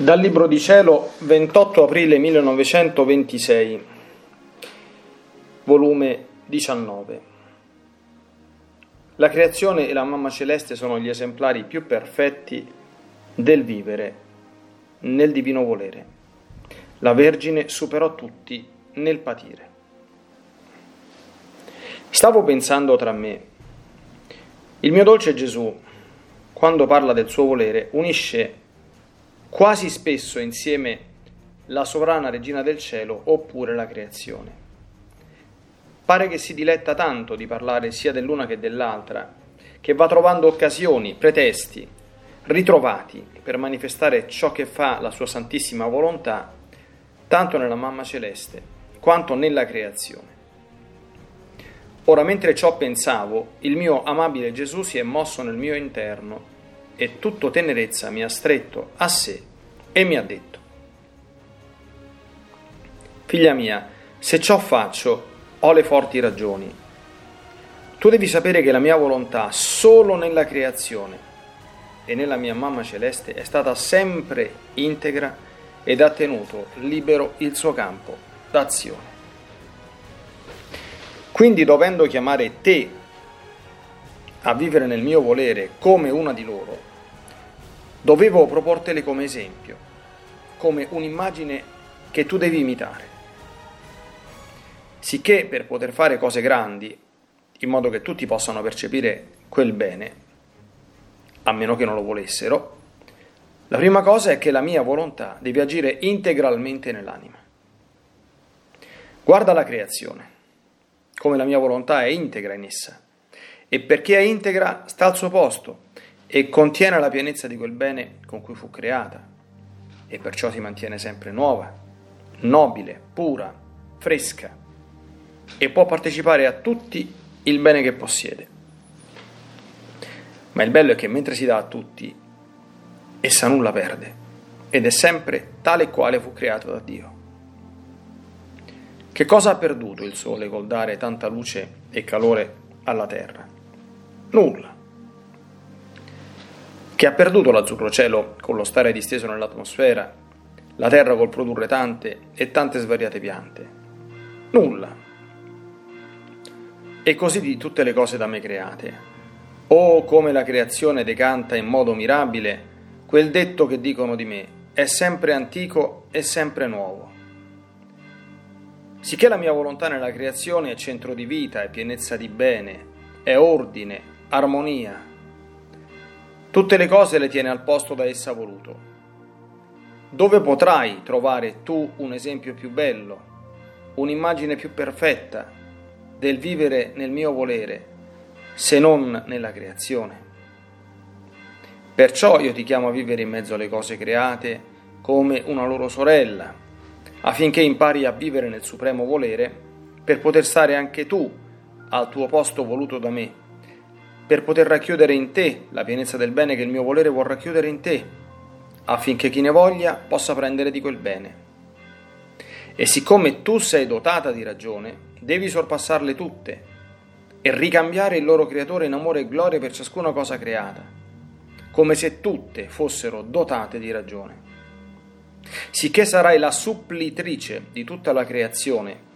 Dal Libro di Cielo, 28 aprile 1926, volume 19. La creazione e la mamma celeste sono gli esemplari più perfetti del vivere nel divino volere. La Vergine superò tutti nel patire. Stavo pensando tra me, il mio dolce Gesù, quando parla del suo volere, unisce quasi spesso insieme la sovrana regina del cielo oppure la creazione. Pare che si diletta tanto di parlare sia dell'una che dell'altra, che va trovando occasioni, pretesti, ritrovati per manifestare ciò che fa la sua santissima volontà, tanto nella mamma celeste quanto nella creazione. Ora, mentre ciò pensavo, il mio amabile Gesù si è mosso nel mio interno e tutto tenerezza mi ha stretto a sé e mi ha detto, figlia mia, se ciò faccio, ho le forti ragioni. Tu devi sapere che la mia volontà solo nella creazione e nella mia mamma celeste è stata sempre integra ed ha tenuto libero il suo campo d'azione. Quindi dovendo chiamare te a vivere nel mio volere come una di loro, dovevo proportele come esempio, come un'immagine che tu devi imitare. Sicché per poter fare cose grandi, in modo che tutti possano percepire quel bene, a meno che non lo volessero, la prima cosa è che la mia volontà deve agire integralmente nell'anima. Guarda la creazione, come la mia volontà è integra in essa, e perché è integra sta al suo posto, e contiene la pienezza di quel bene con cui fu creata e perciò si mantiene sempre nuova, nobile, pura, fresca e può partecipare a tutti il bene che possiede. Ma il bello è che mentre si dà a tutti, essa nulla perde ed è sempre tale e quale fu creato da Dio. Che cosa ha perduto il sole col dare tanta luce e calore alla terra? Nulla che ha perduto l'azzurro cielo con lo stare disteso nell'atmosfera, la terra col produrre tante e tante svariate piante. Nulla. E così di tutte le cose da me create. Oh, come la creazione decanta in modo mirabile quel detto che dicono di me, è sempre antico e sempre nuovo. Sicché la mia volontà nella creazione è centro di vita, è pienezza di bene, è ordine, armonia, Tutte le cose le tiene al posto da essa voluto. Dove potrai trovare tu un esempio più bello, un'immagine più perfetta del vivere nel mio volere, se non nella creazione? Perciò io ti chiamo a vivere in mezzo alle cose create come una loro sorella, affinché impari a vivere nel supremo volere per poter stare anche tu al tuo posto voluto da me per poter racchiudere in te la pienezza del bene che il mio volere vuol racchiudere in te, affinché chi ne voglia possa prendere di quel bene. E siccome tu sei dotata di ragione, devi sorpassarle tutte e ricambiare il loro creatore in amore e gloria per ciascuna cosa creata, come se tutte fossero dotate di ragione. Sicché sarai la supplitrice di tutta la creazione,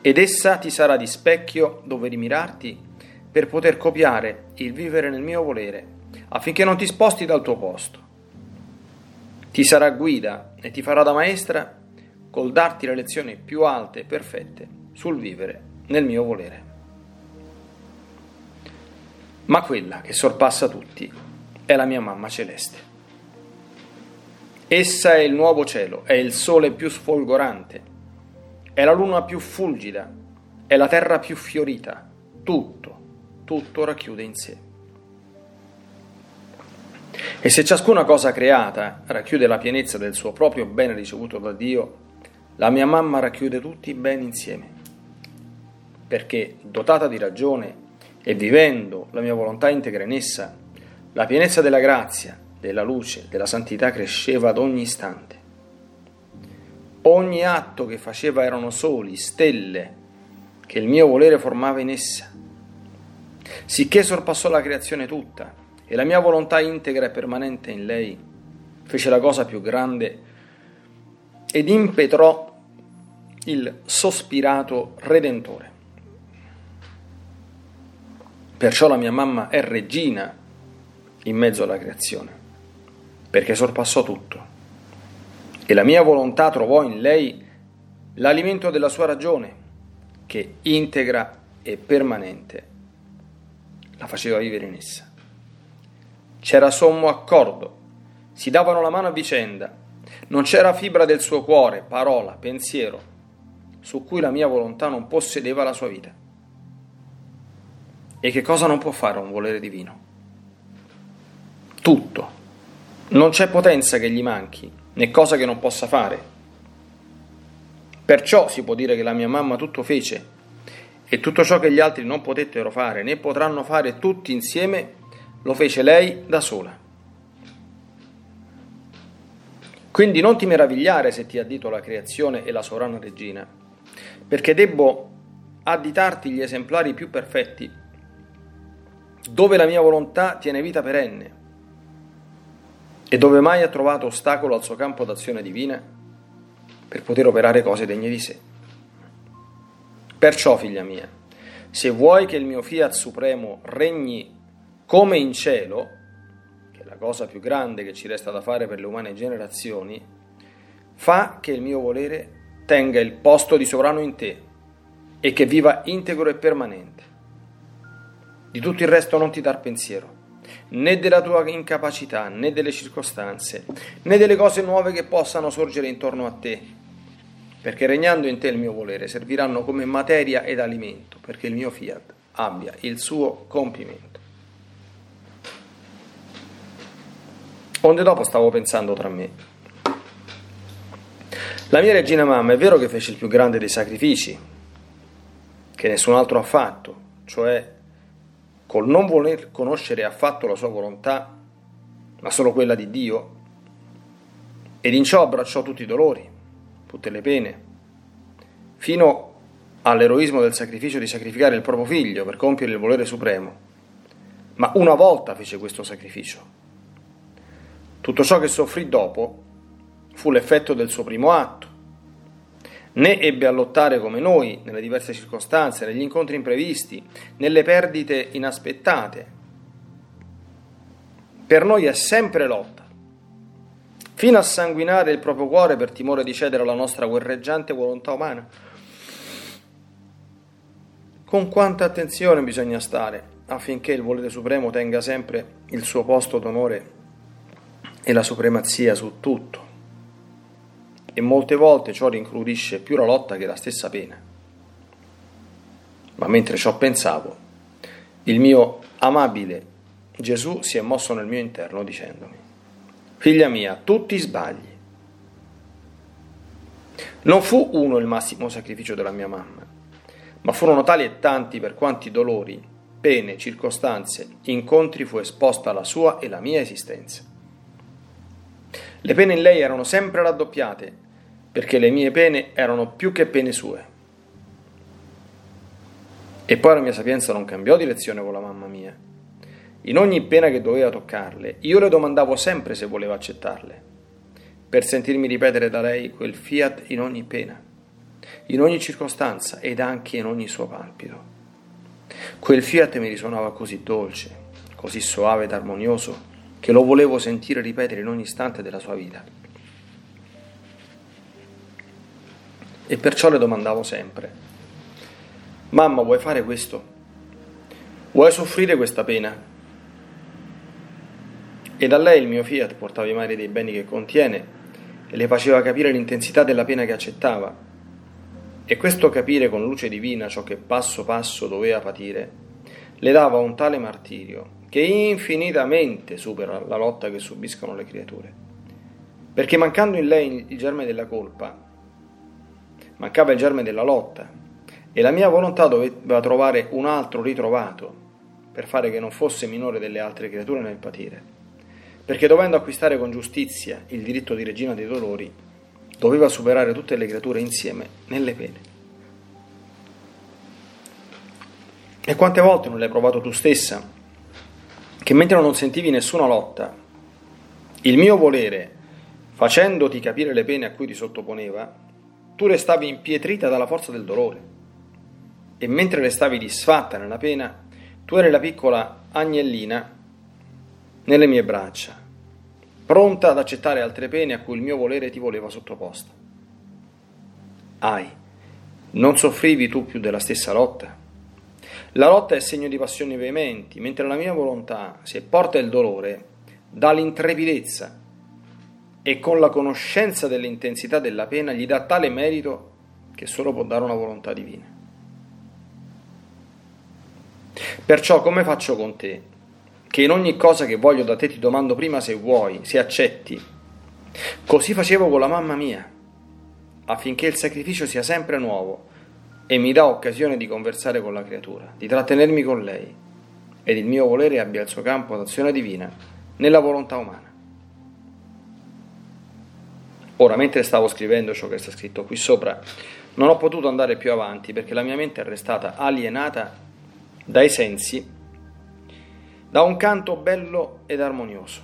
ed essa ti sarà di specchio dove rimirarti per poter copiare il vivere nel mio volere, affinché non ti sposti dal tuo posto. Ti sarà guida e ti farà da maestra col darti le lezioni più alte e perfette sul vivere nel mio volere. Ma quella che sorpassa tutti è la mia mamma celeste. Essa è il nuovo cielo, è il sole più sfolgorante, è la luna più fulgida, è la terra più fiorita, tutto tutto racchiude in sé. E se ciascuna cosa creata racchiude la pienezza del suo proprio bene ricevuto da Dio, la mia mamma racchiude tutti i beni insieme, perché dotata di ragione e vivendo la mia volontà integra in essa, la pienezza della grazia, della luce, della santità cresceva ad ogni istante. Ogni atto che faceva erano soli, stelle, che il mio volere formava in essa sicché sorpassò la creazione tutta, e la mia volontà integra e permanente in lei fece la cosa più grande ed impetrò il sospirato Redentore. Perciò la mia mamma è regina in mezzo alla creazione, perché sorpassò tutto. E la mia volontà trovò in lei l'alimento della sua ragione, che integra e permanente la faceva vivere in essa. C'era sommo accordo, si davano la mano a vicenda, non c'era fibra del suo cuore, parola, pensiero, su cui la mia volontà non possedeva la sua vita. E che cosa non può fare un volere divino? Tutto. Non c'è potenza che gli manchi, né cosa che non possa fare. Perciò si può dire che la mia mamma tutto fece e tutto ciò che gli altri non potettero fare né potranno fare tutti insieme, lo fece lei da sola. Quindi non ti meravigliare se ti addito la creazione e la sovrana regina, perché debbo additarti gli esemplari più perfetti, dove la mia volontà tiene vita perenne e dove mai ha trovato ostacolo al suo campo d'azione divina per poter operare cose degne di sé. Perciò, figlia mia, se vuoi che il mio fiat supremo regni come in cielo, che è la cosa più grande che ci resta da fare per le umane generazioni, fa che il mio volere tenga il posto di sovrano in te e che viva integro e permanente. Di tutto il resto non ti dar pensiero, né della tua incapacità, né delle circostanze, né delle cose nuove che possano sorgere intorno a te, perché regnando in te il mio volere serviranno come materia ed alimento, perché il mio fiat abbia il suo compimento. Onde dopo stavo pensando tra me, la mia regina mamma è vero che fece il più grande dei sacrifici, che nessun altro ha fatto, cioè col non voler conoscere affatto la sua volontà, ma solo quella di Dio, ed in ciò abbracciò tutti i dolori, tutte le pene, fino all'eroismo del sacrificio di sacrificare il proprio figlio per compiere il volere supremo. Ma una volta fece questo sacrificio. Tutto ciò che soffrì dopo fu l'effetto del suo primo atto. Né ebbe a lottare come noi nelle diverse circostanze, negli incontri imprevisti, nelle perdite inaspettate. Per noi è sempre lotta, fino a sanguinare il proprio cuore per timore di cedere alla nostra guerreggiante volontà umana. Con quanta attenzione bisogna stare affinché il volere supremo tenga sempre il suo posto d'onore e la supremazia su tutto e molte volte ciò rincrudisce più la lotta che la stessa pena. Ma mentre ciò pensavo, il mio amabile Gesù si è mosso nel mio interno dicendomi, figlia mia, tu ti sbagli. Non fu uno il massimo sacrificio della mia mamma, ma furono tali e tanti per quanti dolori, pene, circostanze, incontri fu esposta la sua e la mia esistenza. Le pene in lei erano sempre raddoppiate perché le mie pene erano più che pene sue. E poi la mia sapienza non cambiò direzione con la mamma mia. In ogni pena che doveva toccarle, io le domandavo sempre se voleva accettarle, per sentirmi ripetere da lei quel fiat in ogni pena, in ogni circostanza ed anche in ogni suo palpito. Quel fiat mi risuonava così dolce, così soave ed armonioso, che lo volevo sentire ripetere in ogni istante della sua vita. E perciò le domandavo sempre, mamma vuoi fare questo? Vuoi soffrire questa pena? E da lei il mio fiat portava i mari dei beni che contiene e le faceva capire l'intensità della pena che accettava. E questo capire con luce divina ciò che passo passo doveva patire, le dava un tale martirio che infinitamente supera la lotta che subiscono le creature. Perché mancando in lei il germe della colpa, mancava il germe della lotta e la mia volontà doveva trovare un altro ritrovato per fare che non fosse minore delle altre creature nel patire, perché dovendo acquistare con giustizia il diritto di regina dei dolori, doveva superare tutte le creature insieme nelle pene. E quante volte non l'hai provato tu stessa, che mentre non sentivi nessuna lotta, il mio volere facendoti capire le pene a cui ti sottoponeva, tu restavi impietrita dalla forza del dolore. E mentre restavi disfatta nella pena, tu eri la piccola agnellina nelle mie braccia, pronta ad accettare altre pene a cui il mio volere ti voleva sottoposta. Ai, non soffrivi tu più della stessa lotta? La lotta è segno di passioni veementi, mentre la mia volontà, se porta il dolore, dà l'intrepidezza e con la conoscenza dell'intensità della pena gli dà tale merito che solo può dare una volontà divina. Perciò come faccio con te? Che in ogni cosa che voglio da te ti domando prima se vuoi, se accetti. Così facevo con la mamma mia, affinché il sacrificio sia sempre nuovo e mi dà occasione di conversare con la creatura, di trattenermi con lei, ed il mio volere abbia il suo campo d'azione divina nella volontà umana. Ora, mentre stavo scrivendo ciò che sta scritto qui sopra, non ho potuto andare più avanti perché la mia mente è restata alienata dai sensi da un canto bello ed armonioso,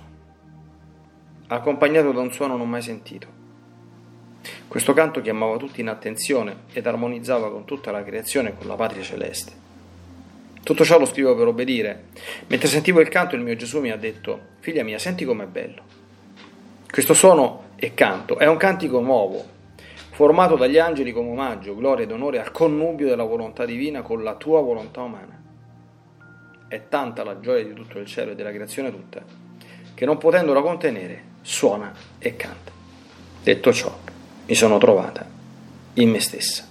accompagnato da un suono non mai sentito. Questo canto chiamava tutti in attenzione ed armonizzava con tutta la creazione e con la patria celeste. Tutto ciò lo scrivo per obbedire. Mentre sentivo il canto, il mio Gesù mi ha detto: Figlia mia, senti com'è bello. Questo suono e canto è un cantico nuovo, formato dagli angeli come omaggio, gloria ed onore al connubio della volontà divina con la tua volontà umana. È tanta la gioia di tutto il cielo e della creazione tutta, che non potendola contenere, suona e canta. Detto ciò, mi sono trovata in me stessa.